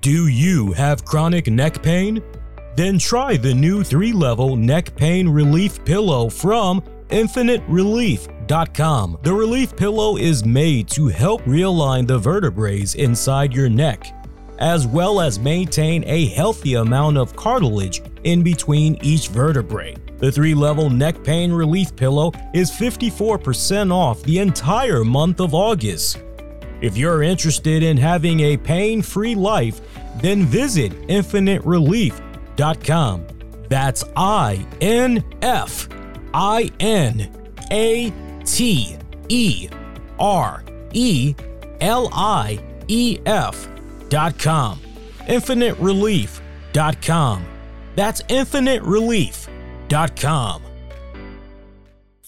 Do you have chronic neck pain? Then try the new three level neck pain relief pillow from InfinateRelief.com. The relief pillow is made to help realign the vertebrae inside your neck, as well as maintain a healthy amount of cartilage in between each vertebrae. The three level neck pain relief pillow is 54% off the entire month of August. If you're interested in having a pain free life, then visit infinaterelief.com. That's I N F I N A T E R E L I E F.com. InfinateRelief.com. That's InfinateRelief.com.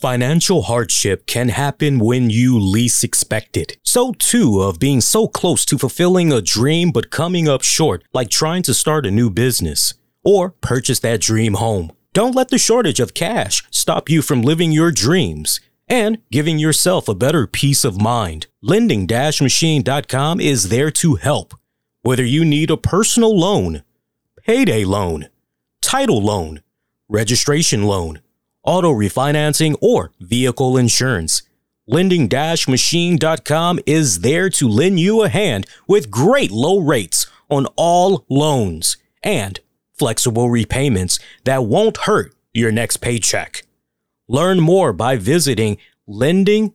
Financial hardship can happen when you least expect it. So too of being so close to fulfilling a dream but coming up short, like trying to start a new business or purchase that dream home. Don't let the shortage of cash stop you from living your dreams and giving yourself a better peace of mind. Lending-machine.com is there to help. Whether you need a personal loan, payday loan, title loan, registration loan, auto refinancing, or vehicle insurance. Lending Machine.com is there to lend you a hand with great low rates on all loans and flexible repayments that won't hurt your next paycheck. Learn more by visiting lending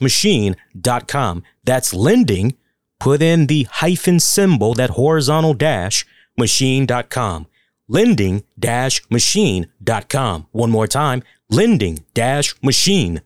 machine.com. That's lending, put in the hyphen symbol, that horizontal dash, machine.com lending-machine.com. One more time, lending-machine.com.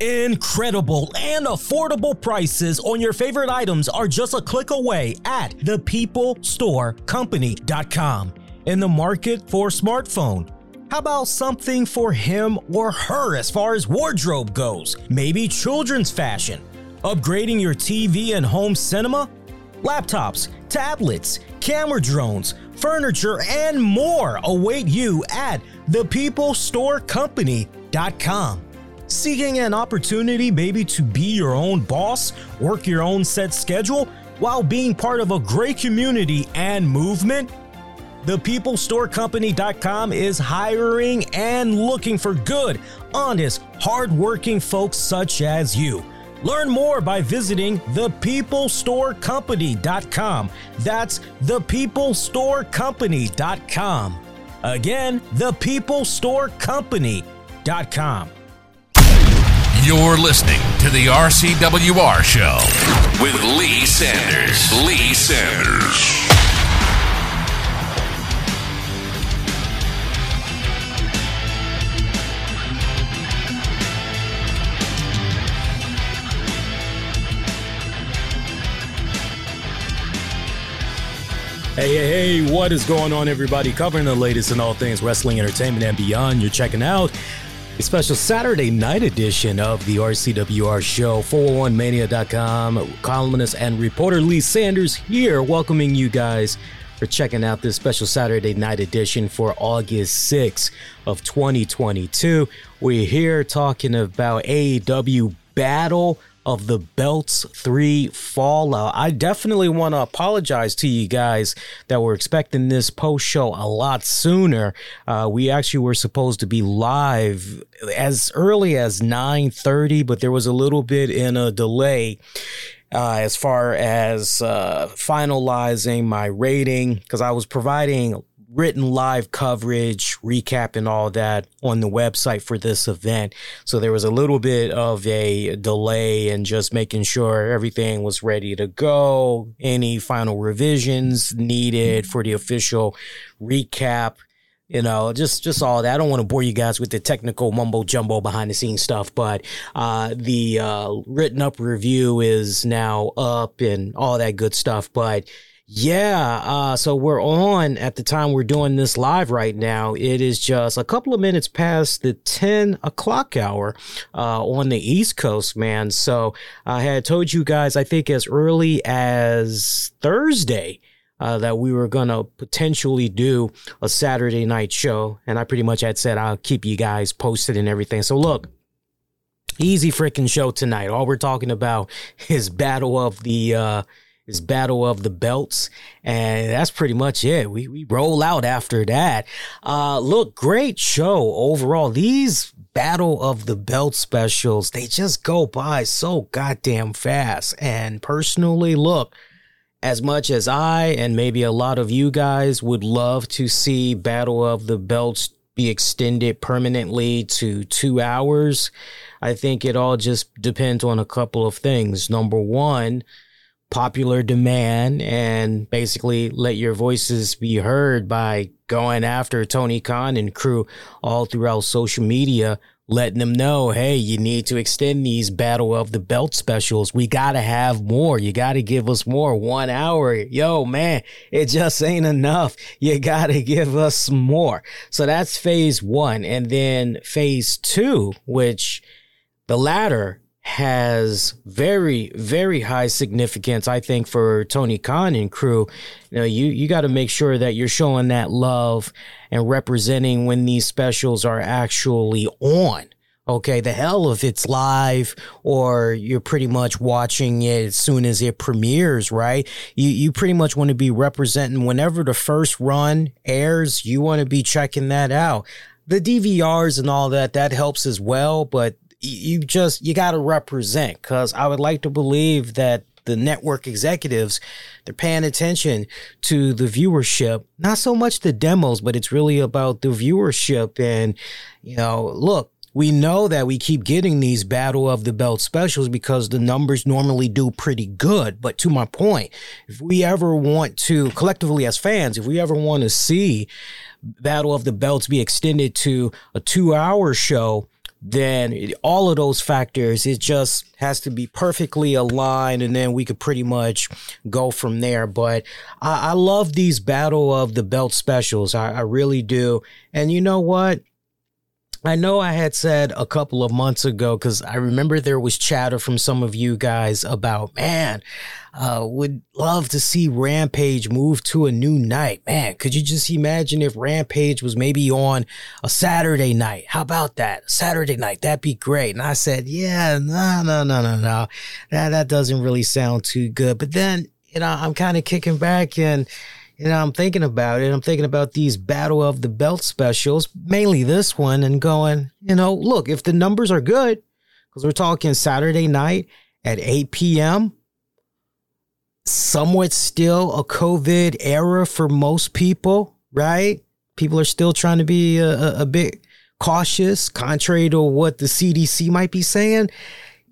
Incredible and affordable prices on your favorite items are just a click away at thepeoplestorecompany.com. In the market for smartphone, how about something for him or her as far as wardrobe goes? Maybe children's fashion. Upgrading your TV and home cinema? Laptops, tablets, camera drones, furniture, and more await you at thepeoplestorecompany.com. Seeking an opportunity, maybe to be your own boss, work your own set schedule, while being part of a great community and movement? ThePeopleStoreCompany.com is hiring and looking for good, honest, hardworking folks such as you. Learn more by visiting thepeoplestorecompany.com. That's thepeoplestorecompany.com. Again, thepeoplestorecompany.com. You're listening to the RCWR show with Lee Sanders. Lee Sanders. Hey, hey, hey, what is going on, everybody? Covering the latest in all things wrestling, entertainment, and beyond. You're checking out a special Saturday night edition of the RCWR show. 411mania.com columnist and reporter Lee Sanders here, welcoming you guys for checking out this special Saturday night edition for August 6th of 2022. We're here talking about AEW Battle of the Belts 3 Fallout. I definitely want to apologize to you guys that were expecting this post show a lot sooner. Uh, we actually were supposed to be live as early as 9:30, but there was a little bit in a delay. Uh, as far as uh, finalizing my rating, because I was providing written live coverage, recap, and all that on the website for this event. So there was a little bit of a delay in just making sure everything was ready to go, any final revisions needed for the official recap. You know, just just all that. I don't want to bore you guys with the technical mumbo jumbo behind the scenes stuff, but uh, the uh, written up review is now up and all that good stuff. But Yeah, uh, so we're on at the time we're doing this live right now. It is just a couple of minutes past the 10 o'clock hour uh, on the East Coast, man. So I had told you guys, I think as early as Thursday, uh, that we were going to potentially do a Saturday night show. And I pretty much had said I'll keep you guys posted and everything. So look, easy freaking show tonight. All we're talking about is Battle of the. Uh, is Battle of the Belts. And that's pretty much it. We, we roll out after that. Uh, look, great show overall. These Battle of the Belt specials, they just go by so goddamn fast. And personally, look, as much as I and maybe a lot of you guys would love to see Battle of the Belts be extended permanently to two hours, I think it all just depends on a couple of things. Number one, popular demand and basically let your voices be heard by going after Tony Khan and crew all throughout social media, letting them know, hey, you need to extend these Battle of the Belt specials. We got to have more. You got to give us more. One hour. Yo, man, it just ain't enough. You got to give us more. So that's phase one. And then phase two, which the latter has very, very high significance, I think, for Tony Khan and crew. You know, you, you got to make sure that you're showing that love and representing when these specials are actually on. Okay, the hell if it's live or you're pretty much watching it as soon as it premieres, right? You you pretty much want to be representing whenever the first run airs, you want to be checking that out. The DVRs and all that, that helps as well, but you just you got to represent because I would like to believe that the network executives they're paying attention to the viewership not so much the demos but it's really about the viewership. And you know look we know that we keep getting these battle of the belt specials because the numbers normally do pretty good. But to my point if we ever want to collectively as fans if we ever want to see battle of the belts be extended to a 2 hour show then all of those factors, it just has to be perfectly aligned, and then we could pretty much go from there. But I, I love these Battle of the Belt specials. I, I really do. And you know what? I know I had said a couple of months ago because I remember there was chatter from some of you guys about, man, uh, would love to see Rampage move to a new night. Man, could you just imagine if Rampage was maybe on a Saturday night? How about that? Saturday night, that'd be great. And I said, yeah, no, no, no, no, no. That, that doesn't really sound too good. But then, you know, I'm kind of kicking back and, know, I'm thinking about it. I'm thinking about these Battle of the Belt specials, mainly this one, and going, you know, look, if the numbers are good, because we're talking Saturday night at 8 p.m., somewhat still a COVID era for most people, right? People are still trying to be a, a, a bit cautious, contrary to what the CDC might be saying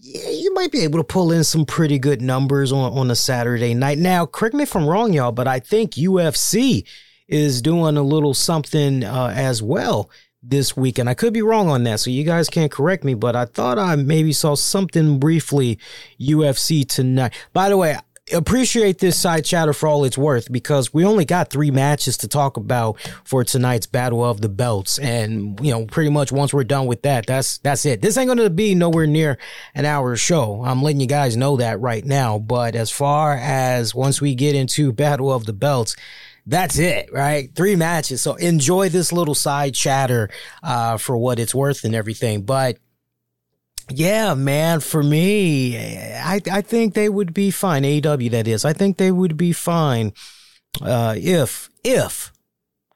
yeah, you might be able to pull in some pretty good numbers on, on a Saturday night. Now, correct me if I'm wrong, y'all, but I think UFC is doing a little something uh, as well this weekend. I could be wrong on that, so you guys can't correct me, but I thought I maybe saw something briefly UFC tonight. By the way, appreciate this side chatter for all it's worth because we only got three matches to talk about for tonight's battle of the belts and you know pretty much once we're done with that that's that's it this ain't gonna be nowhere near an hour show i'm letting you guys know that right now but as far as once we get into battle of the belts that's it, right? Three matches. So enjoy this little side chatter uh, for what it's worth and everything. But yeah, man, for me, I, I think they would be fine. AEW, that is. I think they would be fine uh, if, if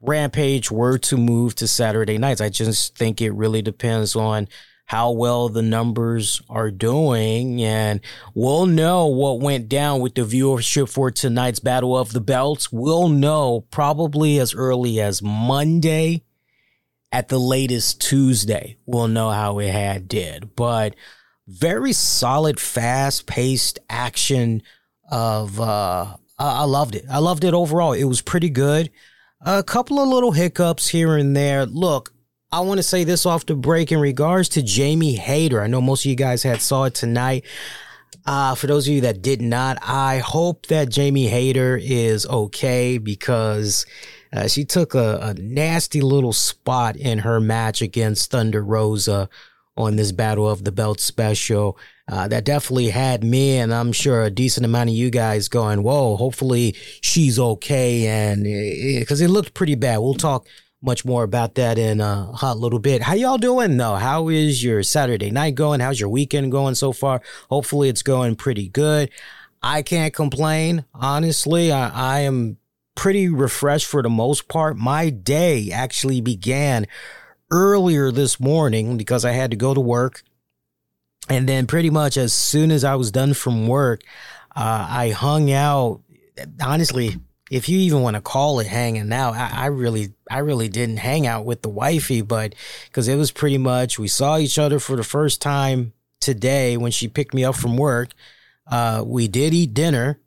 Rampage were to move to Saturday nights. I just think it really depends on how well the numbers are doing. And we'll know what went down with the viewership for tonight's Battle of the Belts. We'll know probably as early as Monday at the latest Tuesday, we'll know how it had did. But very solid, fast paced action of uh I loved it. I loved it overall. It was pretty good. A couple of little hiccups here and there. Look, I want to say this off the break in regards to Jamie Hayter. I know most of you guys had saw it tonight. Uh, for those of you that did not, I hope that Jamie Hayter is okay because uh, she took a, a, nasty little spot in her match against Thunder Rosa on this Battle of the Belt special. Uh, that definitely had me, and I'm sure a decent amount of you guys going, "Whoa!" Hopefully she's okay, and because it, it, looked pretty bad. We'll talk much more about that in a hot little bit. How y'all doing though? How is your Saturday night going? How's your weekend going so far? Hopefully it's going pretty good. I can't complain. Honestly, I, I am pretty refreshed for the most part. My day actually began earlier this morning because I had to go to work. And then pretty much as soon as I was done from work, uh, I hung out. Honestly, if you even want to call it hanging out, I, I, really, I really didn't hang out with the wifey, but because it was pretty much we saw each other for the first time today when she picked me up from work. Uh, we did eat dinner,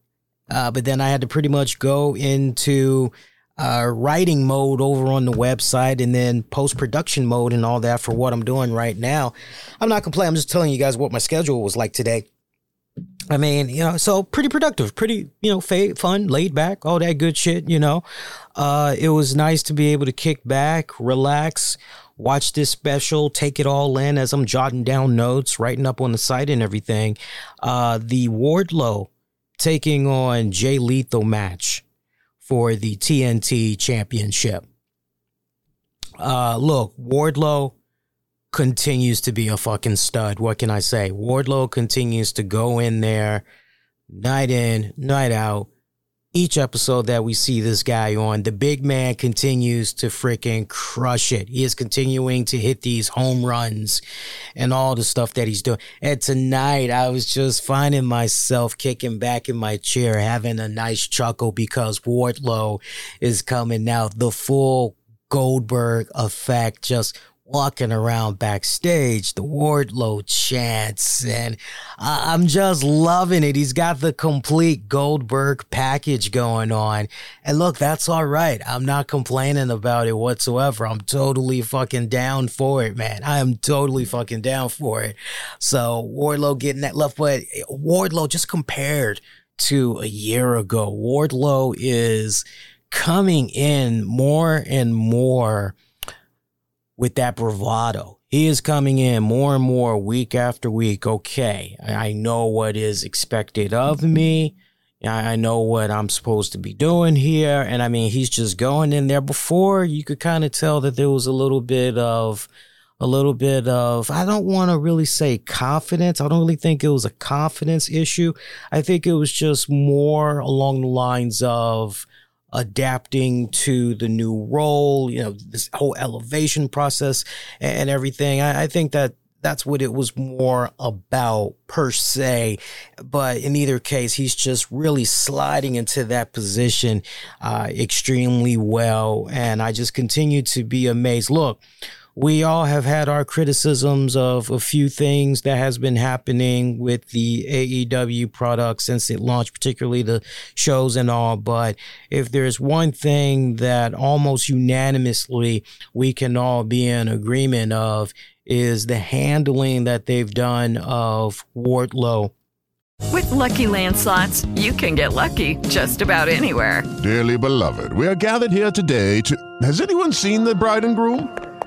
uh, but then I had to pretty much go into uh, writing mode over on the website and then post production mode and all that for what I'm doing right now. I'm not complaining. I'm just telling you guys what my schedule was like today. I mean, you know, so pretty productive, pretty, you know, fun, laid back, all that good shit, you know. Uh, it was nice to be able to kick back, relax, watch this special, take it all in as I'm jotting down notes, writing up on the site and everything. Uh, the Wardlow taking on Jay Lethal match for the TNT Championship. Uh, look, Wardlow continues to be a fucking stud. What can I say? Wardlow continues to go in there night in, night out. Each episode that we see this guy on, the big man continues to freaking crush it. He is continuing to hit these home runs and all the stuff that he's doing. And tonight, I was just finding myself kicking back in my chair, having a nice chuckle because Wardlow is coming out. The full Goldberg effect, just walking around backstage, the Wardlow chants, and I'm just loving it. He's got the complete Goldberg package going on. And look, that's all right. I'm not complaining about it whatsoever. I'm totally fucking down for it, man. I am totally fucking down for it. So Wardlow getting that left but Wardlow just compared to a year ago, Wardlow is coming in more and more with that bravado. He is coming in more and more week after week. Okay, I know what is expected of me. I know what I'm supposed to be doing here. And I mean, he's just going in there. Before, you could kind of tell that there was a little bit of, a little bit of, I don't want to really say confidence. I don't really think it was a confidence issue. I think it was just more along the lines of, adapting to the new role, you know, this whole elevation process and everything. I, I think that that's what it was more about per se. But in either case, he's just really sliding into that position uh, extremely well. And I just continue to be amazed. Look, we all have had our criticisms of a few things that has been happening with the AEW product since it launched, particularly the shows and all. But if there's one thing that almost unanimously we can all be in agreement of is the handling that they've done of Wardlow. With lucky landslots, you can get lucky just about anywhere. Dearly beloved, we are gathered here today to. Has anyone seen the bride and groom?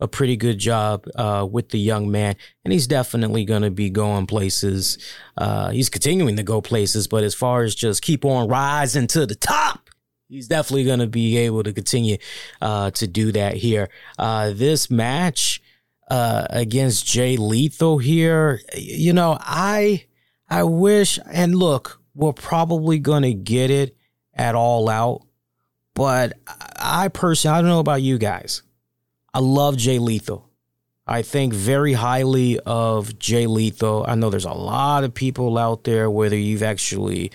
a pretty good job uh, with the young man, and he's definitely going to be going places. Uh, he's continuing to go places, but as far as just keep on rising to the top, he's definitely going to be able to continue uh, to do that here. Uh, this match uh, against Jay Lethal here, you know, I I wish and look, we're probably going to get it at all out, but I personally, I don't know about you guys. I love Jay Lethal. I think very highly of Jay Lethal. I know there's a lot of people out there, whether you've actually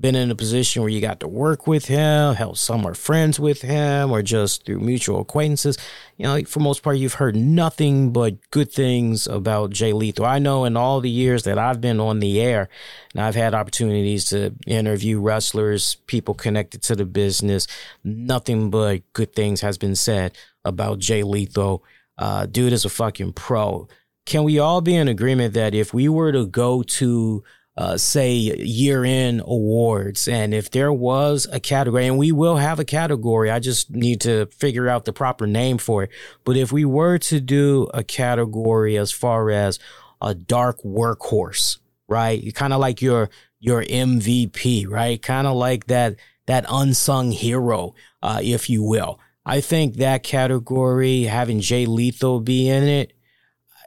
been in a position where you got to work with him, hell, some are friends with him, or just through mutual acquaintances. You know, for most part, you've heard nothing but good things about Jay Lethal. I know in all the years that I've been on the air, and I've had opportunities to interview wrestlers, people connected to the business, nothing but good things has been said about Jay Lethal. Uh, dude is a fucking pro. Can we all be in agreement that if we were to go to uh, say year end awards. And if there was a category, and we will have a category, I just need to figure out the proper name for it. But if we were to do a category as far as a dark workhorse, right? Kind of like your your MVP, right? Kind of like that that unsung hero, uh, if you will. I think that category, having Jay Lethal be in it,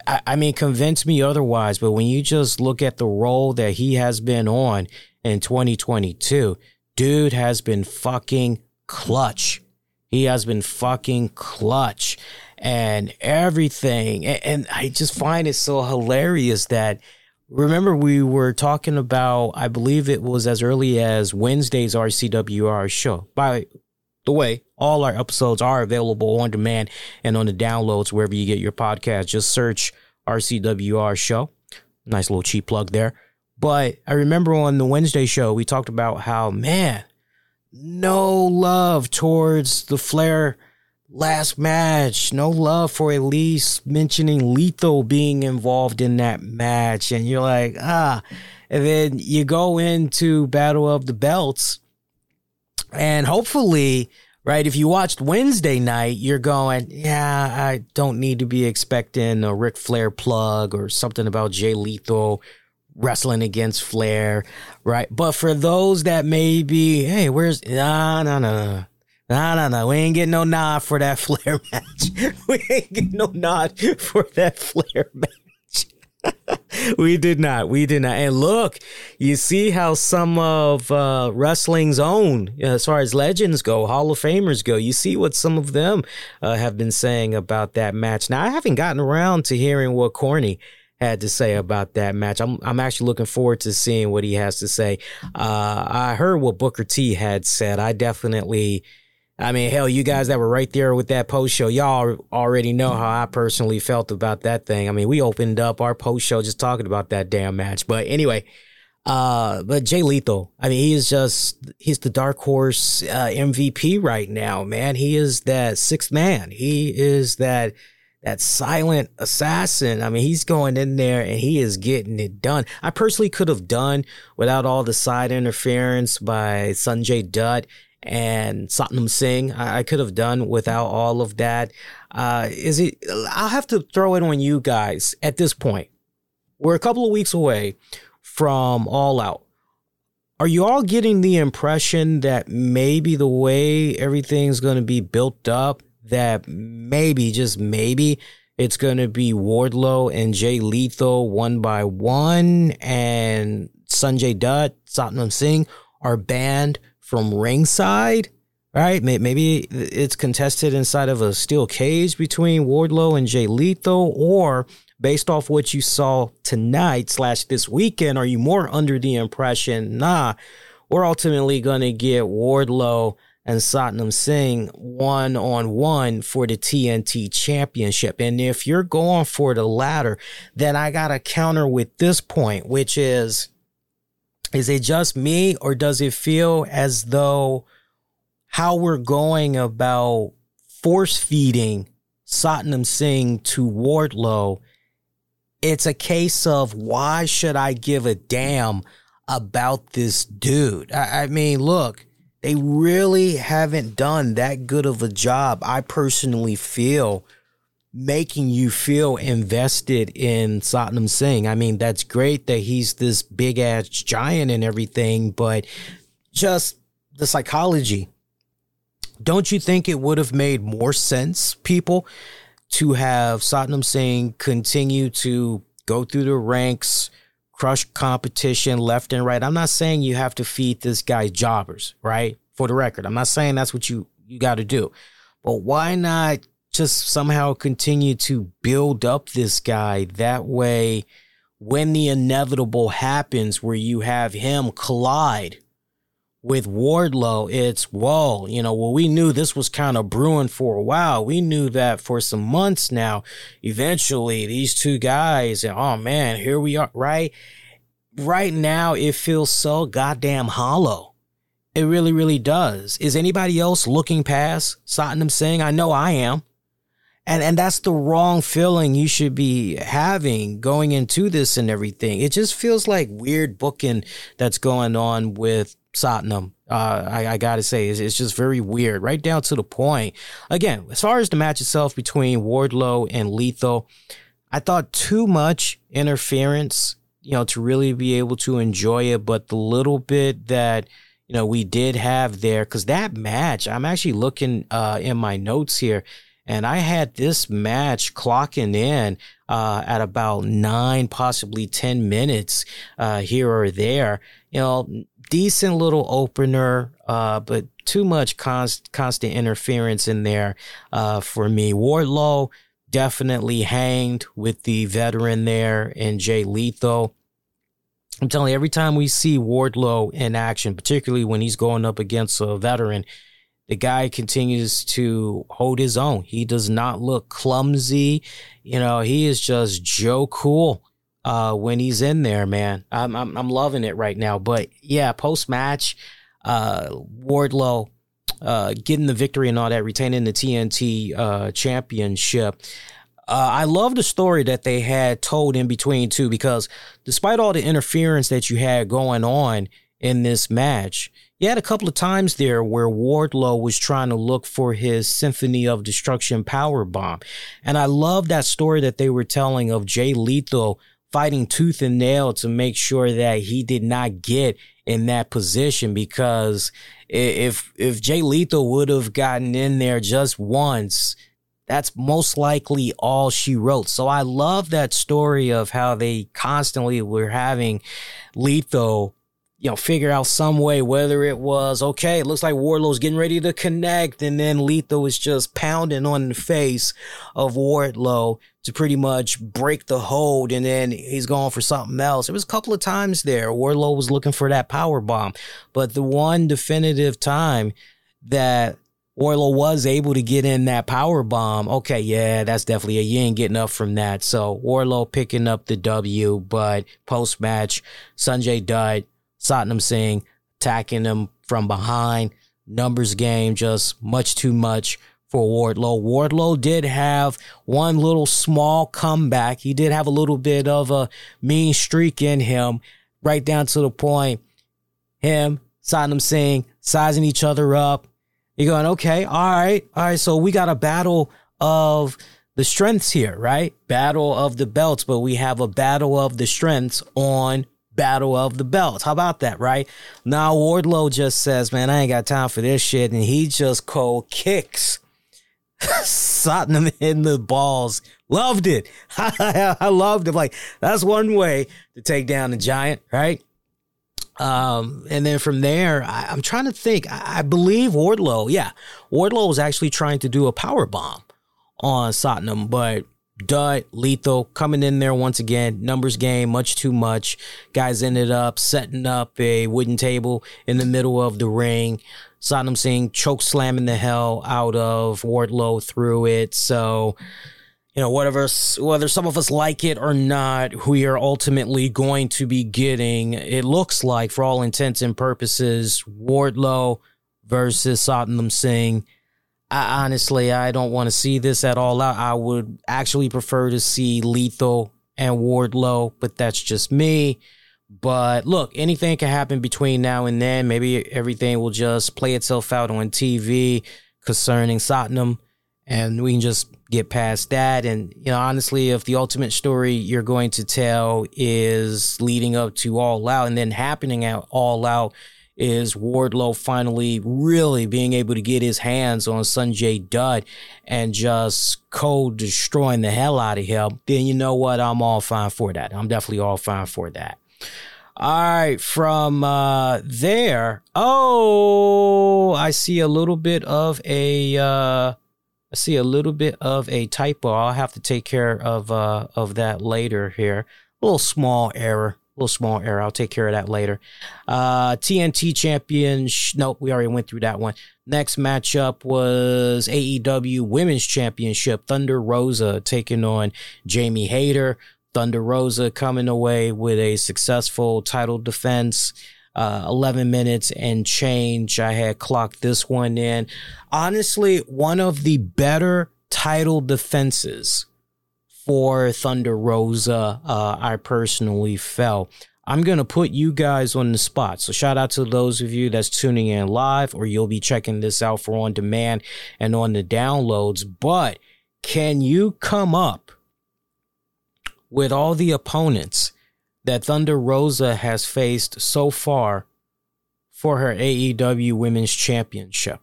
I, I mean, convince me otherwise. But when you just look at the role that he has been on in 2022, dude has been fucking clutch. He has been fucking clutch and everything. And, and, I just find it so hilarious that remember we were talking about, I believe it was as early as Wednesday's RCWR show. By the way, all our episodes are available on demand and on the downloads wherever you get your podcast. Just search RCWR show. Nice little cheap plug there. But I remember on the Wednesday show, we talked about how, man, no love towards the Flair last match. No love for at least mentioning Lethal being involved in that match. And you're like, ah. And then you go into Battle of the Belts and hopefully, right, if you watched Wednesday night, you're going, yeah, I don't need to be expecting a Ric Flair plug or something about Jay Lethal wrestling against Flair, right? But for those that may be, hey, where's, nah, nah, nah. Nah, nah, nah. We ain't getting no nod for that Flair match. we ain't getting no nod for that Flair match. We did not. We did not. And look, you see how some of uh, wrestling's own, as far as legends go, Hall of Famers go, you see what some of them uh, have been saying about that match. Now, I haven't gotten around to hearing what Corny had to say about that match. I'm I'm actually looking forward to seeing what he has to say. Uh, I heard what Booker T had said. I definitely I mean, hell, you guys that were right there with that post show, y'all already know how I personally felt about that thing. I mean, we opened up our post show just talking about that damn match. But anyway, uh, but Jay Lethal, I mean, he is just, he's the dark horse uh, MVP right now, man. He is that sixth man. He is that, that silent assassin. I mean, he's going in there and he is getting it done. I personally could have done without all the side interference by Sanjay Dutt and Satnam Singh. I, I, could have done without all of that. Uh, is it? I'll have to throw it on you guys at this point. We're a couple of weeks away from All Out. Are you all getting the impression that maybe the way everything's going to be built up, that maybe, just maybe, it's going to be Wardlow and Jay Lethal one by one, and Sanjay Dutt, Satnam Singh are banned from ringside, right? Maybe it's contested inside of a steel cage between Wardlow and Jay Lethal, or based off what you saw tonight slash this weekend, are you more under the impression, nah, we're ultimately going to get Wardlow and Satnam Singh one on one for the TNT championship. And if you're going for the latter, then I got to counter with this point, which is is it just me or does it feel as though how we're going about force feeding Satnam Singh to Wardlow, it's a case of why should I give a damn about this dude? I, I mean, look, they really haven't done that good of a job, I personally feel, making you feel invested in Satnam Singh. I mean, that's great that he's this big ass giant and everything, but just the psychology don't you think it would have made more sense, people, to have Satnam Singh continue to go through the ranks, crush competition left and right? I'm not saying you have to feed this guy jobbers, right? For the record, I'm not saying that's what you you got to do, but why not just somehow continue to build up this guy that way? When the inevitable happens, where you have him collide with Wardlow, it's whoa, you know, well, we knew this was kind of brewing for a while. We knew that for some months now. Eventually, these two guys, and oh man, here we are, right? Right now, it feels so goddamn hollow. It really, really does. Is anybody else looking past Satnam Singh? I know I am. And and that's the wrong feeling you should be having going into this and everything. It just feels like weird booking that's going on with Satnam. Uh, I, I, gotta say, it's, it's, just very weird, right down to the point. Again, as far as the match itself between Wardlow and Lethal, I thought too much interference, you know, to really be able to enjoy it. But the little bit that you know we did have there, because that match, I'm actually looking uh, in my notes here. And I had this match clocking in uh, at about nine, possibly 10 minutes uh, here or there. You know, decent little opener, uh, but too much const- constant interference in there uh, for me. Wardlow definitely hanged with the veteran there and Jay Lethal. I'm telling you, every time we see Wardlow in action, particularly when he's going up against a veteran, the guy continues to hold his own. He does not look clumsy. You know, he is just Joe Cool uh, when he's in there, man. I'm, I'm, I'm loving it right now. But yeah, post match, uh, Wardlow uh, getting the victory and all that, retaining the TNT uh, championship. Uh, I love the story that they had told in between too, because despite all the interference that you had going on in this match, you had a couple of times there where Wardlow was trying to look for his Symphony of Destruction power bomb. And I love that story that they were telling of Jay Lethal fighting tooth and nail to make sure that he did not get in that position because if if Jay Lethal would have gotten in there just once, that's most likely all she wrote. So I love that story of how they constantly were having Lethal you know, figure out some way, whether it was, okay, it looks like Wardlow's getting ready to connect, and then Lethal is just pounding on the face of Wardlow to pretty much break the hold, and then he's going for something else. It was a couple of times there. Wardlow was looking for that power bomb, but the one definitive time that Wardlow was able to get in that power bomb. Okay, yeah, that's definitely a you ain't getting up from that. So Wardlow picking up the W, but post match, Sanjay Dutt Satnam Singh attacking him from behind. Numbers game, just much too much for Wardlow. Wardlow did have one little small comeback. He did have a little bit of a mean streak in him, right down to the point. Him, Satnam Singh, sizing each other up. You're going, okay, all right, all right. So we got a battle of the strengths here, right? Battle of the belts, but we have a battle of the strengths on battle of the belts. How about that, right? Now Wardlow just says, man, I ain't got time for this shit. And he just cold kicks Satnam in the balls. Loved it. I loved it. Like, that's one way to take down the giant, right? Um, and then from there, I, am trying to think. I, I, believe Wardlow, yeah, Wardlow was actually trying to do a power bomb on Satnam, but Dutt, Lethal coming in there once again. Numbers game, much too much. Guys ended up setting up a wooden table in the middle of the ring. Satnam Singh choke slamming the hell out of Wardlow through it. So, you know, whatever, whether some of us like it or not, we are ultimately going to be getting, it looks like, for all intents and purposes, Wardlow versus Satnam Singh I, honestly, I don't want to see this at all. I, I would actually prefer to see Lethal and Wardlow, but that's just me. But look, anything can happen between now and then. Maybe everything will just play itself out on TV concerning Satnam, and we can just get past that. And, you know, honestly, if the ultimate story you're going to tell is leading up to All Out and then happening at All Out, is Wardlow finally really being able to get his hands on Sanjay Dutt and just cold destroying the hell out of him, then you know what? I'm all fine for that. I'm definitely all fine for that. All right, from uh, there, oh, I see a little bit of a, uh, I see a little bit of a typo. I'll have to take care of uh, of that later here. A little small error little small error. I'll take care of that later. Uh, TNT champion. Sh- nope, we already went through that one. Next matchup was AEW Women's Championship. Thunder Rosa taking on Jamie Hayter. Thunder Rosa coming away with a successful title defense. Uh, 11 minutes and change. I had clocked this one in. Honestly, one of the better title defenses for Thunder Rosa, uh, I personally felt. I'm going to put you guys on the spot. So shout out to those of you that's tuning in live or you'll be checking this out for on demand and on the downloads. But can you come up with all the opponents that Thunder Rosa has faced so far for her AEW Women's Championship?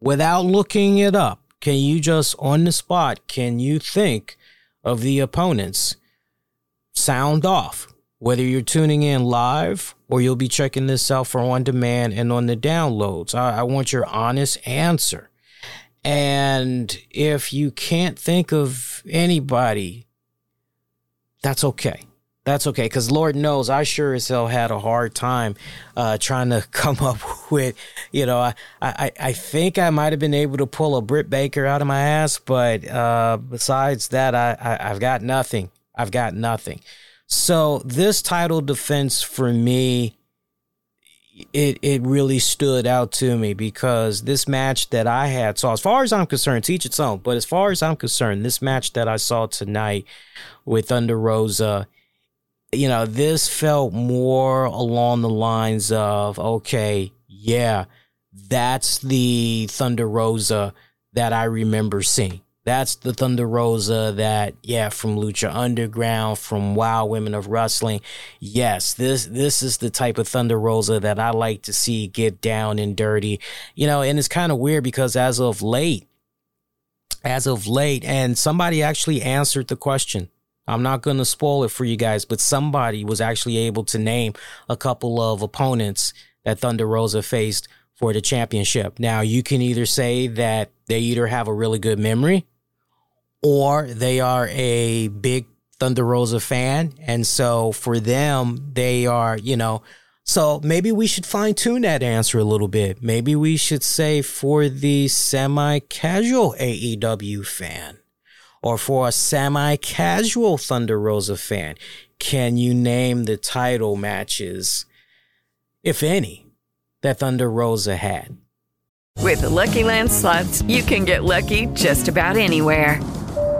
Without looking it up, can you just on the spot, can you think of the opponents. Sound off. Whether you're tuning in live or you'll be checking this out for on demand and on the downloads, I, I want your honest answer. And if you can't think of anybody, that's okay. That's okay, because Lord knows I sure as hell had a hard time uh, trying to come up with, you know, I, I, I think I might have been able to pull a Britt Baker out of my ass, but uh, besides that, I, I, I've got nothing. I've got nothing. So this title defense for me, it it really stood out to me because this match that I had saw, as far as I'm concerned, teach its own. But as far as I'm concerned, this match that I saw tonight with Thunder Rosa you know, this felt more along the lines of, okay, yeah, that's the Thunder Rosa that I remember seeing. That's the Thunder Rosa that, yeah, from Lucha Underground, from Wow Women of Wrestling. Yes, this this is the type of Thunder Rosa that I like to see get down and dirty. You know, and it's kind of weird because as of late, as of late, and somebody actually answered the question I'm not going to spoil it for you guys, but somebody was actually able to name a couple of opponents that Thunder Rosa faced for the championship. Now, you can either say that they either have a really good memory or they are a big Thunder Rosa fan. And so for them, they are, you know, so maybe we should fine tune that answer a little bit. Maybe we should say for the semi casual AEW fan or for a semi casual Thunder Rosa fan, can you name the title matches, if any, that Thunder Rosa had? With the Lucky Land slots, you can get lucky just about anywhere.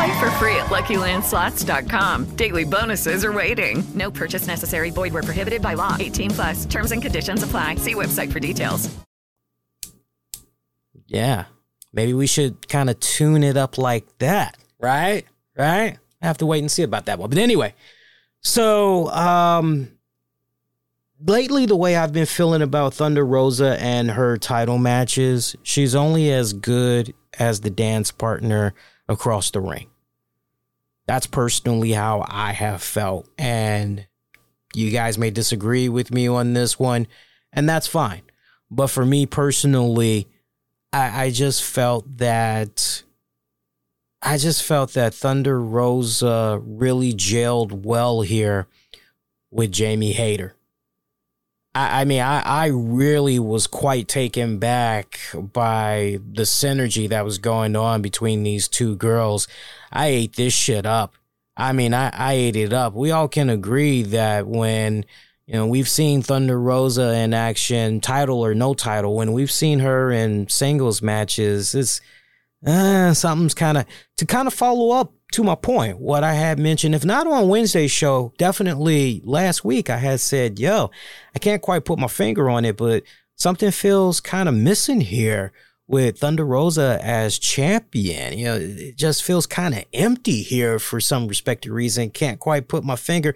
Play for free at LuckyLandSlots.com. Daily bonuses are waiting. No purchase necessary. Void were prohibited by law. 18 plus. Terms and conditions apply. See website for details. Yeah, maybe we should kind of tune it up like that, right? Right? I have to wait and see about that one. But anyway, so um lately the way I've been feeling about Thunder Rosa and her title matches, she's only as good as the dance partner across the ring. That's personally how I have felt. And you guys may disagree with me on this one, and that's fine. But for me personally, I, I just felt that I just felt that Thunder Rosa really jailed well here with Jamie Hayter. I, I mean, I, I really was quite taken back by the synergy that was going on between these two girls. I ate this shit up. I mean, I, I ate it up. We all can agree that when, you know, we've seen Thunder Rosa in action, title or no title, when we've seen her in singles matches, it's uh, something's kind of, to kind of follow up to my point, what I had mentioned, if not on Wednesday's show, definitely last week, I had said, yo, I can't quite put my finger on it, but something feels kind of missing here with Thunder Rosa as champion. You know, it just feels kind of empty here for some respected reason. Can't quite put my finger.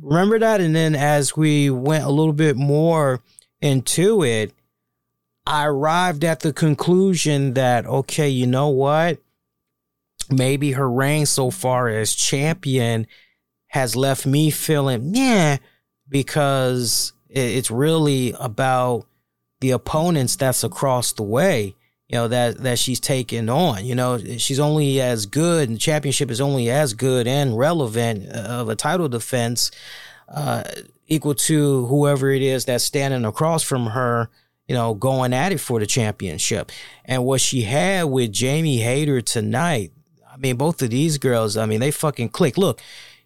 Remember that? And then as we went a little bit more into it, I arrived at the conclusion that, okay, you know what? maybe her reign so far as champion has left me feeling, yeah, because it's really about the opponents that's across the way, you know, that, that she's taken on. You know, she's only as good, and the championship is only as good and relevant of a title defense uh, equal to whoever it is that's standing across from her you know, going at it for the championship. And what she had with Jamie Hayter tonight, I mean, both of these girls, I mean, they fucking click. Look,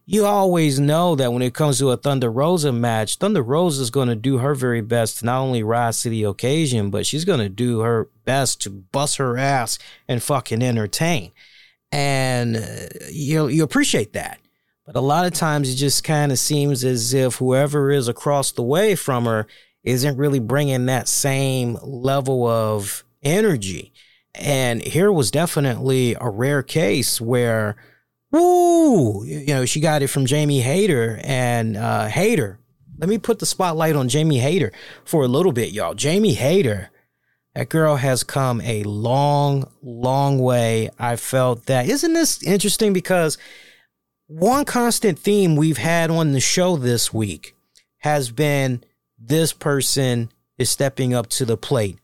you always know that when it comes to a Thunder Rosa match, Thunder Rosa is going to do her very best to not only rise to the occasion, but she's going to do her best to bust her ass and fucking entertain. And uh, you you appreciate that. But a lot of times it just kind of seems as if whoever is across the way from her isn't really bringing that same level of energy. And here was definitely a rare case where, woo, you know, she got it from Jamie Hayter and uh, Hayter. Let me put the spotlight on Jamie Hayter for a little bit, y'all. Jamie Hayter, that girl has come a long, long way. I felt that. Isn't this interesting? Because one constant theme we've had on the show this week has been this person is stepping up to the plate.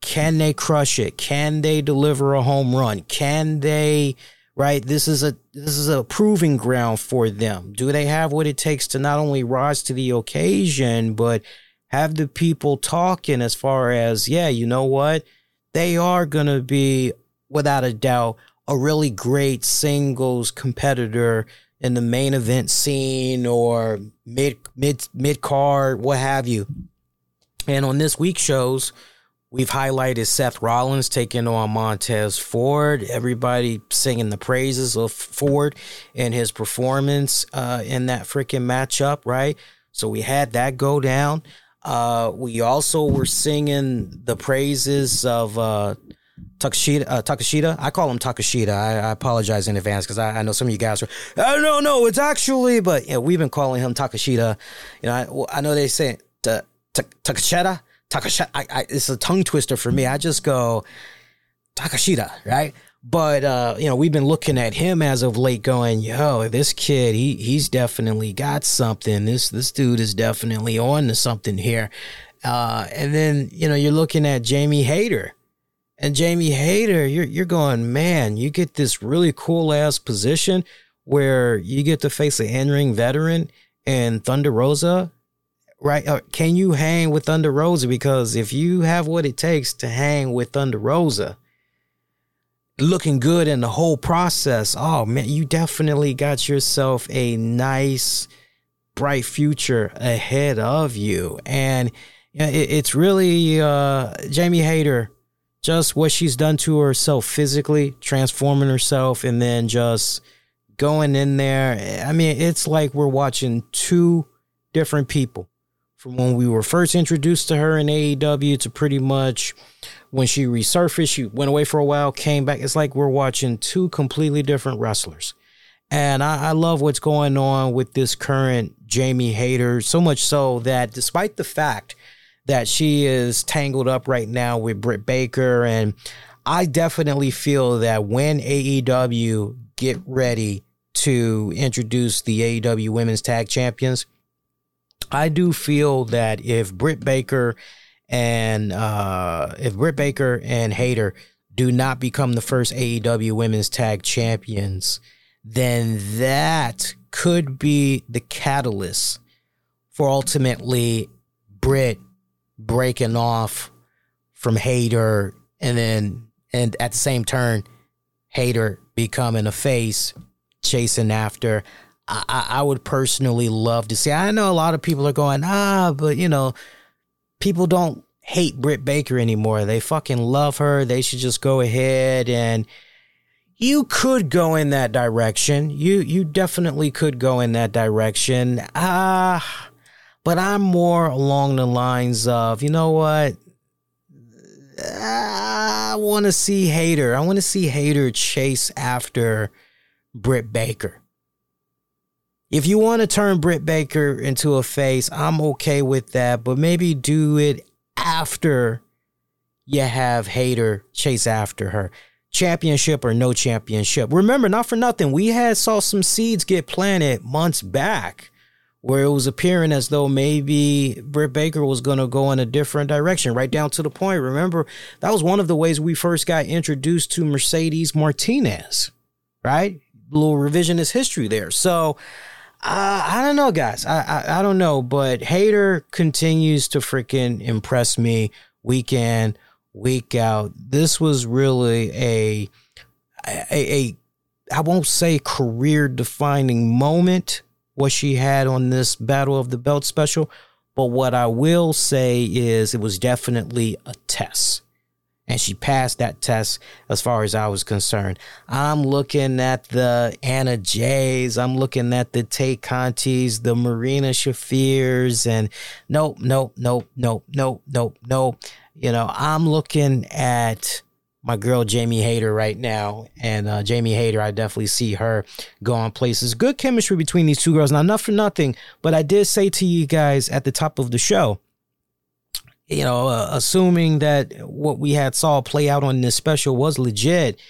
Can they crush it? Can they deliver a home run? Can they right? This is a this is a proving ground for them. Do they have what it takes to not only rise to the occasion, but have the people talking as far as, yeah, you know what? They are gonna be, without a doubt, a really great singles competitor in the main event scene or mid mid mid card, what have you. And on this week's shows, We've highlighted Seth Rollins taking on Montez Ford. Everybody singing the praises of Ford and his performance uh, in that freaking matchup, right? So we had that go down. Uh, we also were singing the praises of uh, Takashita, uh, Takashita. I call him Takashita. I, I apologize in advance because I, I, know some of you guys are. Oh no, no, it's actually. But yeah, we've been calling him Takashita. You know, I, I know they say Takashita. Takashita. I, I, it's a tongue twister for me. I just go Takashita, right? But uh, you know, we've been looking at him as of late, going, "Yo, this kid, he he's definitely got something. This this dude is definitely on to something here." Uh, and then you know, you're looking at Jamie Hayter, and Jamie Hayter, you're you're going, man, you get this really cool ass position where you get to face an in-ring veteran and Thunder Rosa right? Uh, can you hang with Thunder Rosa? Because if you have what it takes to hang with Thunder Rosa, looking good in the whole process, oh man, you definitely got yourself a nice, bright future ahead of you. And it's really uh, Jamie Hayter, just what she's done to herself physically, transforming herself, and then just going in there. I mean, it's like we're watching two different people from when we were first introduced to her in AEW to pretty much when she resurfaced, she went away for a while, came back. It's like we're watching two completely different wrestlers. And I, I love what's going on with this current Jamie Hayter, so much so that despite the fact that she is tangled up right now with Britt Baker, and I definitely feel that when AEW get ready to introduce the AEW Women's Tag Champions, I do feel that if Britt Baker and uh, if Britt Baker and Hayter do not become the first AEW Women's Tag Champions, then that could be the catalyst for ultimately Britt breaking off from Hayter, and then and at the same turn, Hayter becoming a face, chasing after. I, I would personally love to see. I know a lot of people are going, ah, but you know, people don't hate Britt Baker anymore. They fucking love her. They should just go ahead and you could go in that direction. You you definitely could go in that direction. Ah, uh, but I'm more along the lines of, you know what? I want to see Hayter. I want to see Hayter chase after Britt Baker. If you want to turn Britt Baker into a face, I'm okay with that, but maybe do it after you have Hayter chase after her. Championship or no championship. Remember, not for nothing, we had saw some seeds get planted months back where it was appearing as though maybe Britt Baker was going to go in a different direction, right down to the point. Remember, that was one of the ways we first got introduced to Mercedes Martinez, right? A little revisionist history there. So, uh, I don't know, guys. I, I, I don't know, but Hayter continues to freaking impress me week in, week out. This was really a a, a I won't say career defining moment what she had on this Battle of the Belt special. But what I will say is it was definitely a test. And she passed that test as far as I was concerned. I'm looking at the Anna Jays. I'm looking at the Tay Contis, the Marina Shafirs, and nope, nope, nope, nope, nope, nope, nope. You know, I'm looking at my girl Jamie Hayter right now. And uh, Jamie Hayter, I definitely see her going places. Good chemistry between these two girls. Now, not for nothing, but I did say to you guys at the top of the show, you know, uh, assuming that what we had saw play out on this special was legit,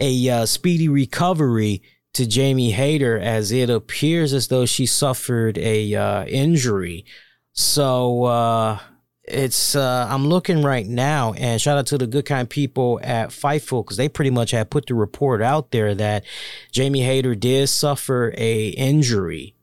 a uh, speedy recovery to Jamie Hayter, as it appears as though she suffered a uh, injury. So, uh, it's uh, I'm looking right now, and shout out to the good kind people at Fightful because they pretty much had put the report out there that Jamie Hayter did suffer a injury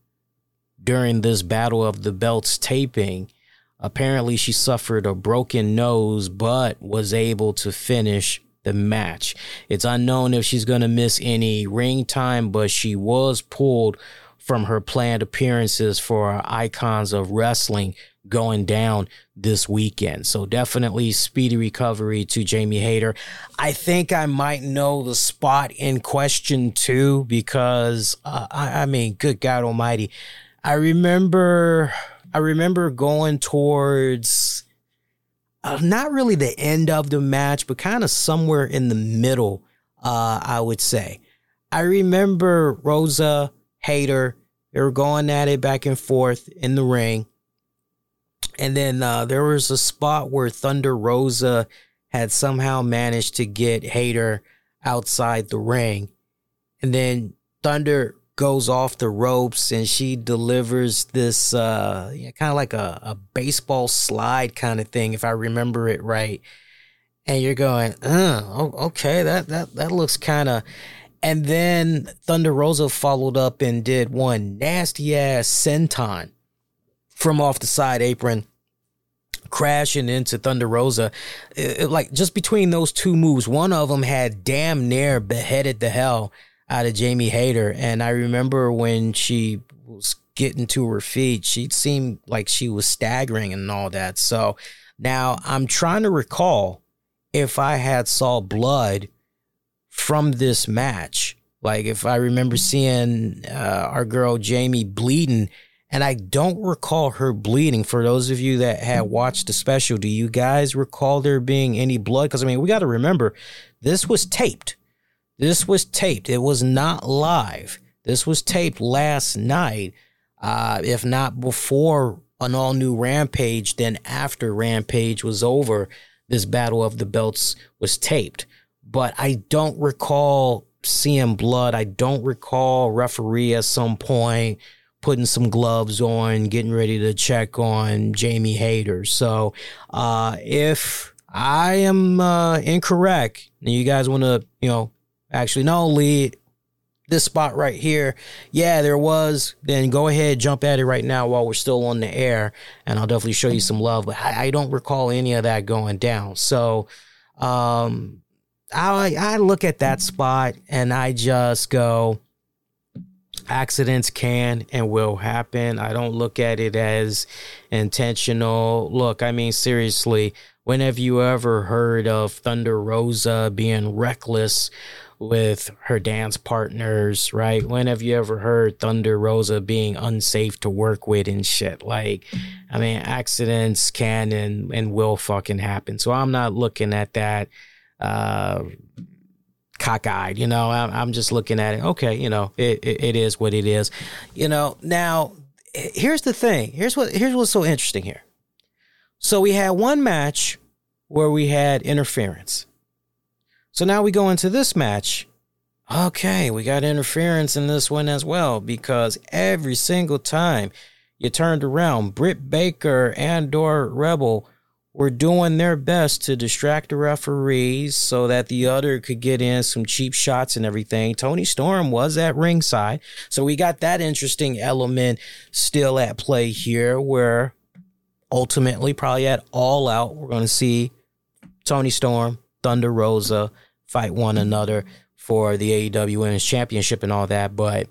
during this Battle of the Belts taping. Apparently, she suffered a broken nose, but was able to finish the match. It's unknown if she's going to miss any ring time, but she was pulled from her planned appearances for Icons of Wrestling going down this weekend. So definitely speedy recovery to Jamie Hayter. I think I might know the spot in question too, because uh, I, I mean, good God Almighty, I remember, I remember going towards. Uh, not really the end of the match, but kind of somewhere in the middle, uh, I would say. I remember Rosa Hayter, they were going at it back and forth in the ring. And then uh, there was a spot where Thunder Rosa had somehow managed to get Hayter outside the ring. And then Thunder goes off the ropes and she delivers this uh, kind of like a, a baseball slide kind of thing, if I remember it right. And you're going, oh, okay, that that that looks kind of. And then Thunder Rosa followed up and did one nasty ass senton from off the side apron crashing into Thunder Rosa. It, it, like just between those two moves, one of them had damn near beheaded the hell out of Jamie Hayter. And I remember when she was getting to her feet, she seemed like she was staggering and all that. So now I'm trying to recall if I had saw blood from this match. Like if I remember seeing uh, our girl Jamie bleeding and I don't recall her bleeding. For those of you that had watched the special, do you guys recall there being any blood? Because I mean, we got to remember this was taped. This was taped. It was not live. This was taped last night, uh, if not before an all new Rampage, then after Rampage was over, this Battle of the Belts was taped. But I don't recall seeing blood. I don't recall referee at some point putting some gloves on, getting ready to check on Jamie Hayter. So uh, if I am uh, incorrect, and you guys want to, you know, actually no, Lee, this spot right here. Yeah, there was. Then go ahead, jump at it right now while we're still on the air, and I'll definitely show you some love. But I, I don't recall any of that going down. So, um, I I look at that spot and I just go. Accidents can and will happen. I don't look at it as intentional. Look, I mean, seriously, when have you ever heard of Thunder Rosa being reckless with her dance partners, right? When have you ever heard Thunder Rosa being unsafe to work with and shit? Like, I mean, accidents can and, and will fucking happen. So I'm not looking at that uh, cockeyed, you know, I'm, I'm just looking at it. Okay, you know, it, it, it is what it is. You know, now here's the thing. Here's what, here's what's so interesting here. So we had one match where we had interference so now we go into this match. Okay, we got interference in this one as well because every single time you turned around, Britt Baker and or Rebel were doing their best to distract the referees so that the other could get in some cheap shots and everything. Toni Storm was at ringside. So we got that interesting element still at play here where ultimately probably at all out we're going to see Toni Storm Thunder Rosa fight one another for the AEW Women's Championship and all that. But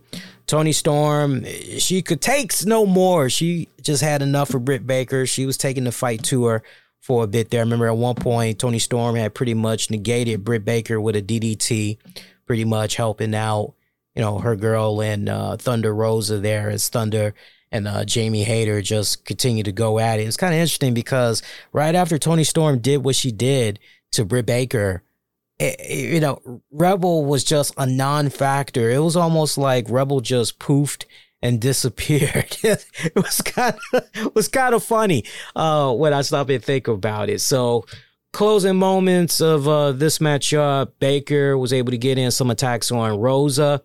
Toni Storm, she could takes no more. She just had enough for Britt Baker. She was taking the fight to her for a bit there. I remember at one point, Toni Storm had pretty much negated Britt Baker with a DDT, pretty much helping out, you know, her girl and uh, Thunder Rosa there as Thunder and uh, Jamie Hayter just continued to go at it. It's kind of interesting because right after Toni Storm did what she did to Britt Baker, it, you know, Rebel was just a non-factor. It was almost like Rebel just poofed and disappeared. it was kind of was kind of funny uh, when I stop and think about it. So closing moments of uh, this matchup, Baker was able to get in some attacks on Rosa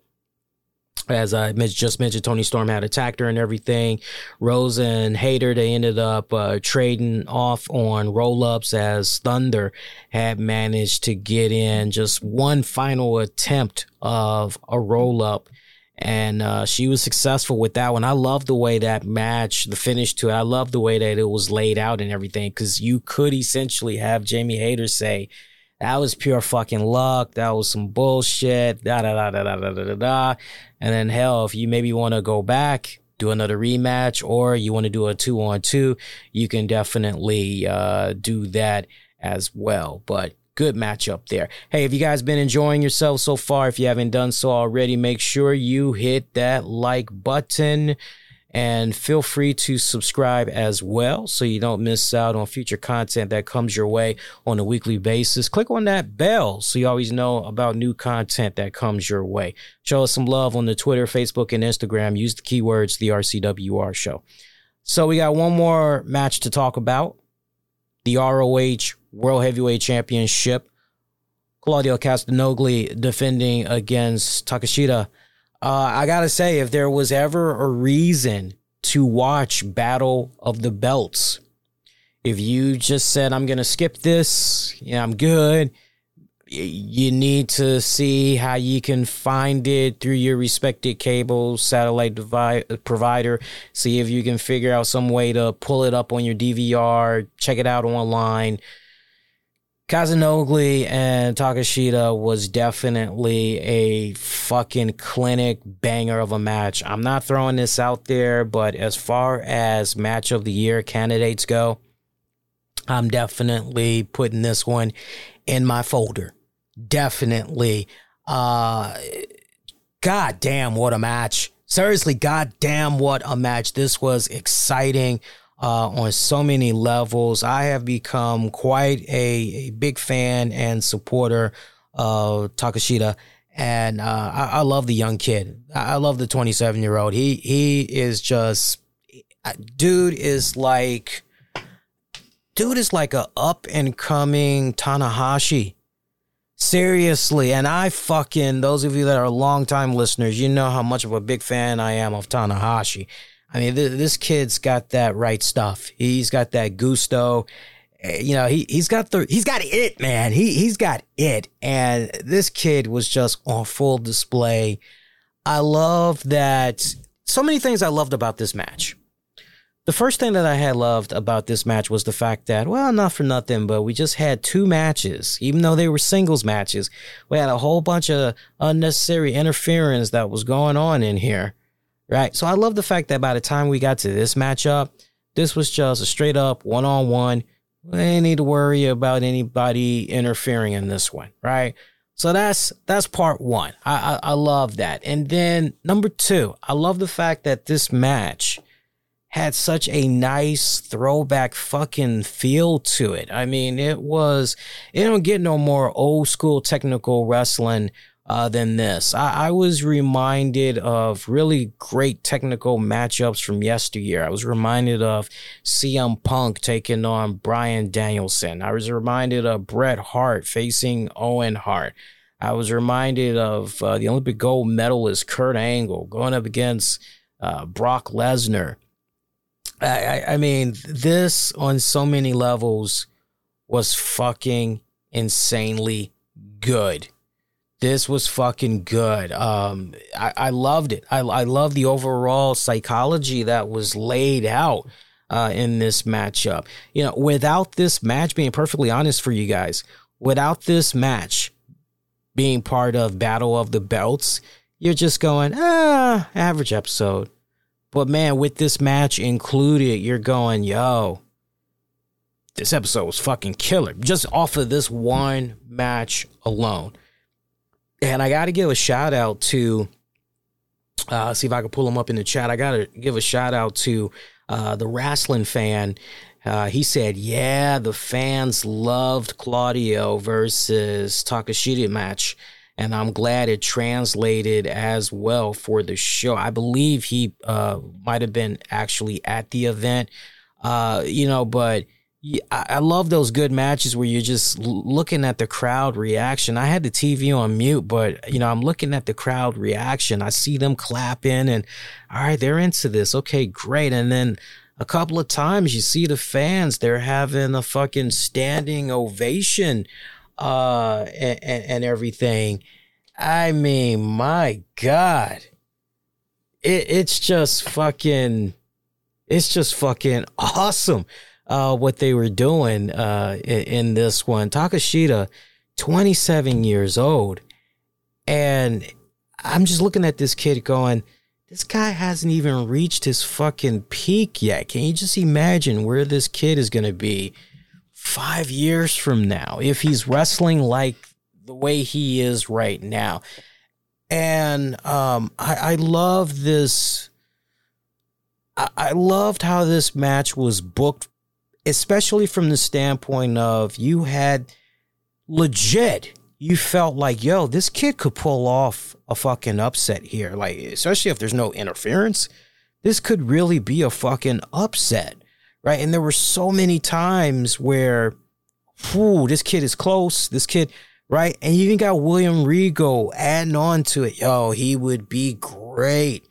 as I just mentioned, Toni Storm had attacked her and everything. Rosa and Hayter, they ended up uh, trading off on roll ups as Thunder had managed to get in just one final attempt of a roll up. And uh, she was successful with that one. I love the way that match, the finish to it. I love the way that it was laid out and everything because you could essentially have Jamie Hayter say, that was pure fucking luck. That was some bullshit. Da da da da da da da da. And then hell, if you maybe want to go back, do another rematch, or you want to do a two on two, you can definitely uh, do that as well. But good matchup there. Hey, if you guys been enjoying yourself so far, if you haven't done so already, make sure you hit that like button. And feel free to subscribe as well so you don't miss out on future content that comes your way on a weekly basis. Click on that bell so you always know about new content that comes your way. Show us some love on the Twitter, Facebook, and Instagram. Use the keywords the RCWR show. So we got one more match to talk about. The ROH World Heavyweight Championship. Claudio Castagnoli defending against Takashita. uh, I gotta say, if there was ever a reason to watch Battle of the Belts, if you just said, I'm gonna skip this, yeah, I'm good, you need to see how you can find it through your respected cable satellite device provider. See if you can figure out some way to pull it up on your DVR, check it out online Castagnoli and Takashita was definitely a fucking clinic banger of a match. I'm not throwing this out there, but as far as match of the year candidates go, I'm definitely putting this one in my folder. Definitely. Uh God damn, what a match. Seriously, god damn, what a match. This was exciting uh, on so many levels. I have become quite a, a big fan and supporter of Takashita. And uh, I, I, love the young kid. I love the 27 year old. He he is just, dude is like, dude is like a up and coming Tanahashi. Seriously, and I fucking those of you that are longtime listeners, you know how much of a big fan I am of Tanahashi. I mean, th- this kid's got that right stuff. He's got that gusto. Eh, you know, he he's got the he's got it, man. He he's got it, and this kid was just on full display. I love that so many things I loved about this match. The first thing that I had loved about this match was the fact that, well, not for nothing, but we just had two matches, even though they were singles matches. We had a whole bunch of unnecessary interference that was going on in here, right? So I love the fact that by the time we got to this matchup, this was just a straight up one on one. We didn't need to worry about anybody interfering in this one, right? So that's that's part one. I, I, I love that. And then number two, I love the fact that this match had such a nice throwback fucking feel to it. I mean, it was it don't get no more old school technical wrestling uh, than this. I, I, was reminded of really great technical matchups from yesteryear. I was reminded of CM Punk taking on Bryan Danielson. I was reminded of Bret Hart facing Owen Hart. I was reminded of uh, the Olympic gold medalist Kurt Angle going up against uh, Brock Lesnar. I, I mean, this on so many levels was fucking insanely good. This was fucking good. Um, I, I loved it. I, I love the overall psychology that was laid out uh, in this matchup. You know, without this match, being perfectly honest for you guys, without this match being part of Battle of the Belts, you're just going, ah, average episode. But man, with this match included, you're going, yo, this episode was fucking killer. Just off of this one match alone. And I got to give a shout out to, uh, see if I can pull him up in the chat. I got to give a shout out to uh, the wrestling fan. Uh, he said, yeah, the fans loved Claudio versus Takeshita match and I'm glad it translated as well for the show. I believe he uh, might have been actually at the event, uh, you know, but. I love those good matches where you're just looking at the crowd reaction. I had the TV on mute, but you know, I'm looking at the crowd reaction. I see them clapping and all right, they're into this. Okay, great. And then a couple of times you see the fans, they're having a fucking standing ovation uh, and, and everything. I mean, my God, it, it's just fucking, it's just fucking awesome. Uh, what they were doing uh, in, in this one. Takashita, 27 years old. And I'm just looking at this kid going, this guy hasn't even reached his fucking peak yet. Can you just imagine where this kid is going to be five years from now if he's wrestling like the way he is right now. And um, I, I love this. I, I loved how this match was booked, especially from the standpoint of you had legit you felt like, yo, this kid could pull off a fucking upset here. Like, especially if there's no interference, this could really be a fucking upset right? And there were so many times where, whoo, this kid is close. This kid, right? And you even got William Regal adding on to it. Yo, he would be great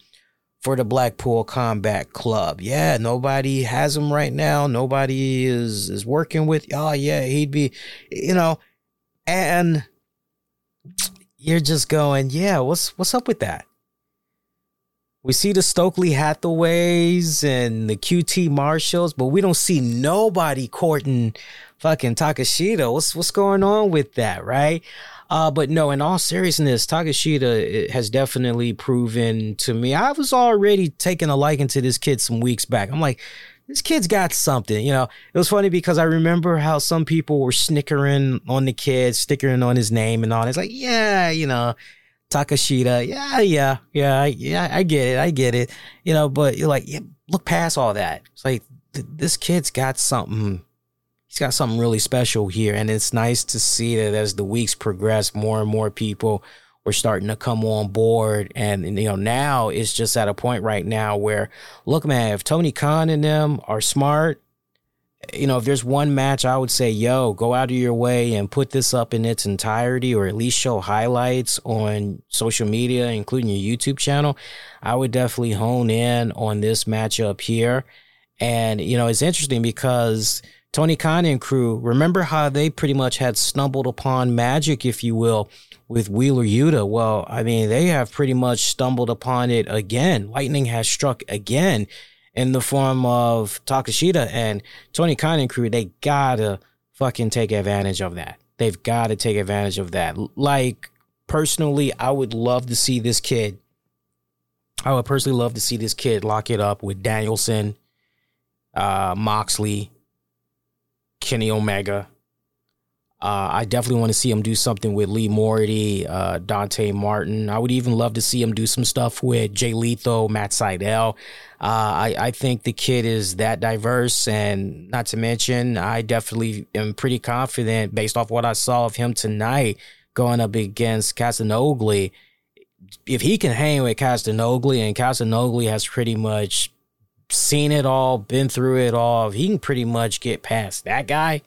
for the Blackpool Combat Club. Yeah, nobody has him right now. Nobody is is working with. Oh yeah, he'd be, you know, and you're just going, yeah. What's what's up with that? We see the Stokely Hathaways and the QT Marshalls, but we don't see nobody courting fucking Takashita. What's what's going on with that, right? Uh, but no, in all seriousness, Takashita has definitely proven to me. I was already taking a liking to this kid some weeks back. I'm like, this kid's got something. You know, it was funny because I remember how some people were snickering on the kid, stickering on his name and all. It's like, yeah, you know, Takeshita. Yeah, yeah, yeah, yeah. I get it. I get it. You know, but you're like, yeah, look past all that. It's like th- this kid's got something. He's got something really special here, and it's nice to see that as the weeks progress, more and more people were starting to come on board. And, and you know, now it's just at a point right now where, look, man, if Tony Khan and them are smart you know, if there's one match, I would say, yo, go out of your way and put this up in its entirety or at least show highlights on social media, including your YouTube channel. I would definitely hone in on this matchup here. And, you know, it's interesting because Tony Khan and crew, remember how they pretty much had stumbled upon magic, if you will, with Wheeler Yuta? Well, I mean, they have pretty much stumbled upon it again. Lightning has struck again in the form of Takashita and Tony Khan and crew. They gotta fucking take advantage of that. They've got to take advantage of that. Like, personally, I would love to see this kid. I would personally love to see this kid lock it up with Danielson, uh, Moxley, Kenny Omega. Uh, I definitely want to see him do something with Lee Moriarty, uh, Dante Martin. I would even love to see him do some stuff with Jay Lethal, Matt Sydal. Uh, I, I think the kid is that diverse, and not to mention, I definitely am pretty confident based off what I saw of him tonight going up against Castagnoli. If he can hang with Castagnoli, and Castagnoli has pretty much seen it all, been through it all, he can pretty much get past that guy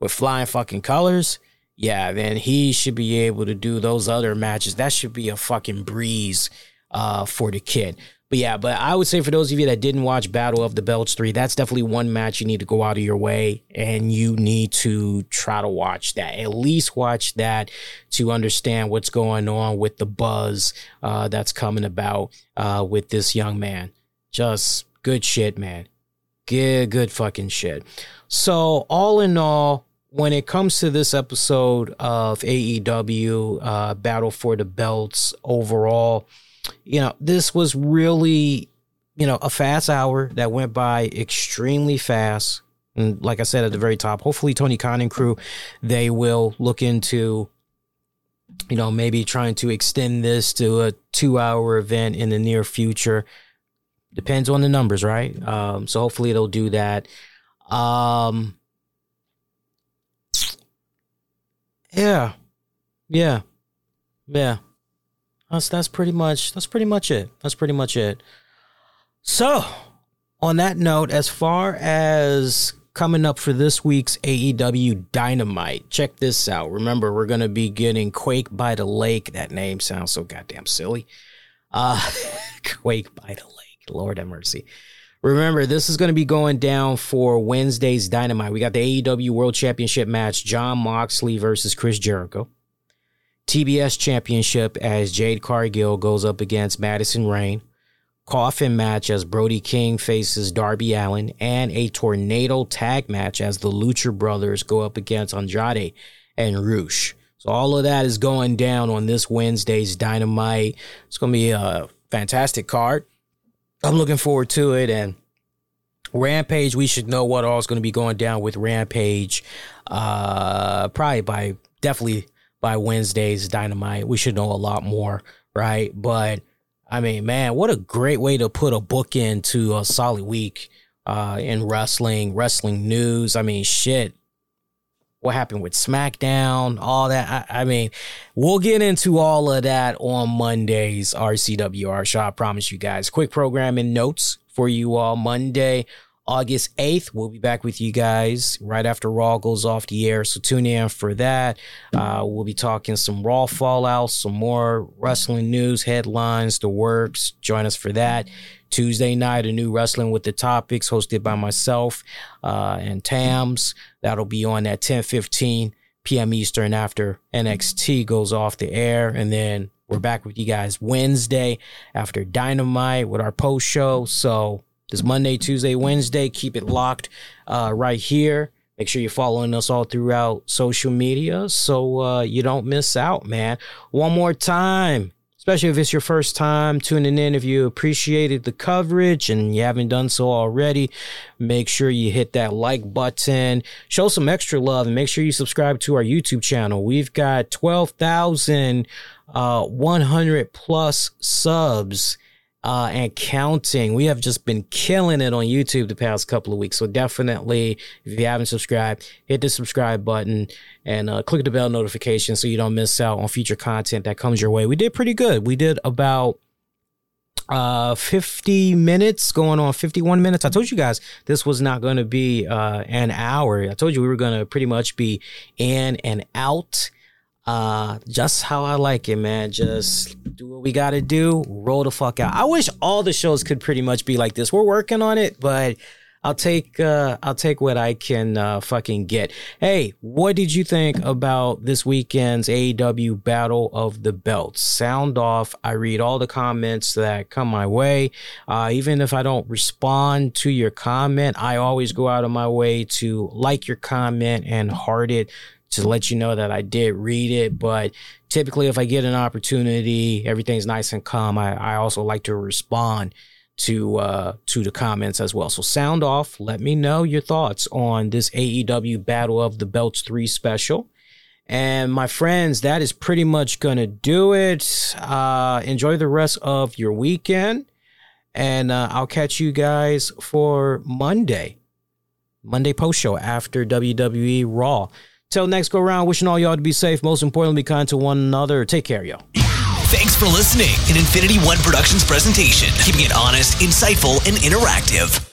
with flying fucking colors, yeah, then he should be able to do those other matches. That should be a fucking breeze uh, for the kid. But yeah, but I would say for those of you that didn't watch Battle of the Belts 3, that's definitely one match you need to go out of your way and you need to try to watch that. At least watch that to understand what's going on with the buzz uh, that's coming about uh, with this young man. Just good shit, man. Good, good fucking shit. So, all in all, when it comes to this episode of AEW uh, Battle for the Belts overall, you know, this was really, you know, a fast hour that went by extremely fast. And like I said at the very top, hopefully Tony Khan and crew, they will look into, you know, maybe trying to extend this to a two hour event in the near future. Depends on the numbers, right? Um, so hopefully they'll do that. Um, yeah, yeah, yeah. That's that's pretty much that's pretty much it. That's pretty much it. So, on that note, as far as coming up for this week's AEW Dynamite, check this out. Remember, we're gonna be getting Quake by the Lake. That name sounds so goddamn silly. Uh, Quake by the Lake. Lord have mercy. Remember, this is going to be going down for Wednesday's Dynamite. We got the AEW World Championship match, Jon Moxley versus Chris Jericho. TBS Championship as Jade Cargill goes up against Madison Rayne. Coffin match as Brody King faces Darby Allin. And a tornado tag match as the Lucha Brothers go up against Andrade and Rush. So all of that is going down on this Wednesday's Dynamite. It's going to be a fantastic card. I'm looking forward to it. And Rampage, we should know what all is going to be going down with Rampage. Uh, probably by definitely by Wednesday's Dynamite. We should know a lot more, right? But I mean, man, what a great way to put a book into a solid week uh, in wrestling, wrestling news. I mean, shit. What happened with SmackDown, all that. I, I mean, we'll get into all of that on Monday's RCWR show. I promise you guys. Quick programming notes for you all Monday. August 8th. We'll be back with you guys right after Raw goes off the air. So tune in for that. Uh, we'll be talking some Raw fallout, some more wrestling news, headlines, the works. Join us for that. Tuesday night, a new Wrestling with the Topics hosted by myself uh, and Tams. That'll be on at 10 15 p.m. Eastern after NXT goes off the air. And then we're back with you guys Wednesday after Dynamite with our post show. So this Monday, Tuesday, Wednesday. Keep it locked uh, right here. Make sure you're following us all throughout social media so uh, you don't miss out, man. One more time, especially if it's your first time tuning in. If you appreciated the coverage and you haven't done so already, make sure you hit that like button, show some extra love, and make sure you subscribe to our YouTube channel. We've got 12,100 uh, plus subs uh, and counting. We have just been killing it on YouTube the past couple of weeks. So definitely, if you haven't subscribed, hit the subscribe button and uh, click the bell notification so you don't miss out on future content that comes your way. We did pretty good. We did about uh 50 minutes going on 51 minutes i told you guys this was not going to be uh an hour i told you we were going to pretty much be in and out uh, just how I like it, man. Just do what we got to do. Roll the fuck out. I wish all the shows could pretty much be like this. We're working on it, but I'll take uh, I'll take what I can uh, fucking get. Hey, what did you think about this weekend's AEW Battle of the Belts? Sound off. I read all the comments that come my way. Uh, even if I don't respond to your comment, I always go out of my way to like your comment and heart it to let you know that I did read it. But typically, if I get an opportunity, everything's nice and calm. I, I also like to respond to uh, to the comments as well. So sound off. Let me know your thoughts on this AEW Battle of the Belts three special. And my friends, that is pretty much gonna do it. Uh, enjoy the rest of your weekend, and uh, I'll catch you guys for Monday, Monday post show after WWE Raw. Till next go round, wishing all y'all to be safe. Most importantly, be kind to one another. Take care, y'all. Thanks for listening. An Infinity One Productions presentation, keeping it honest, insightful, and interactive.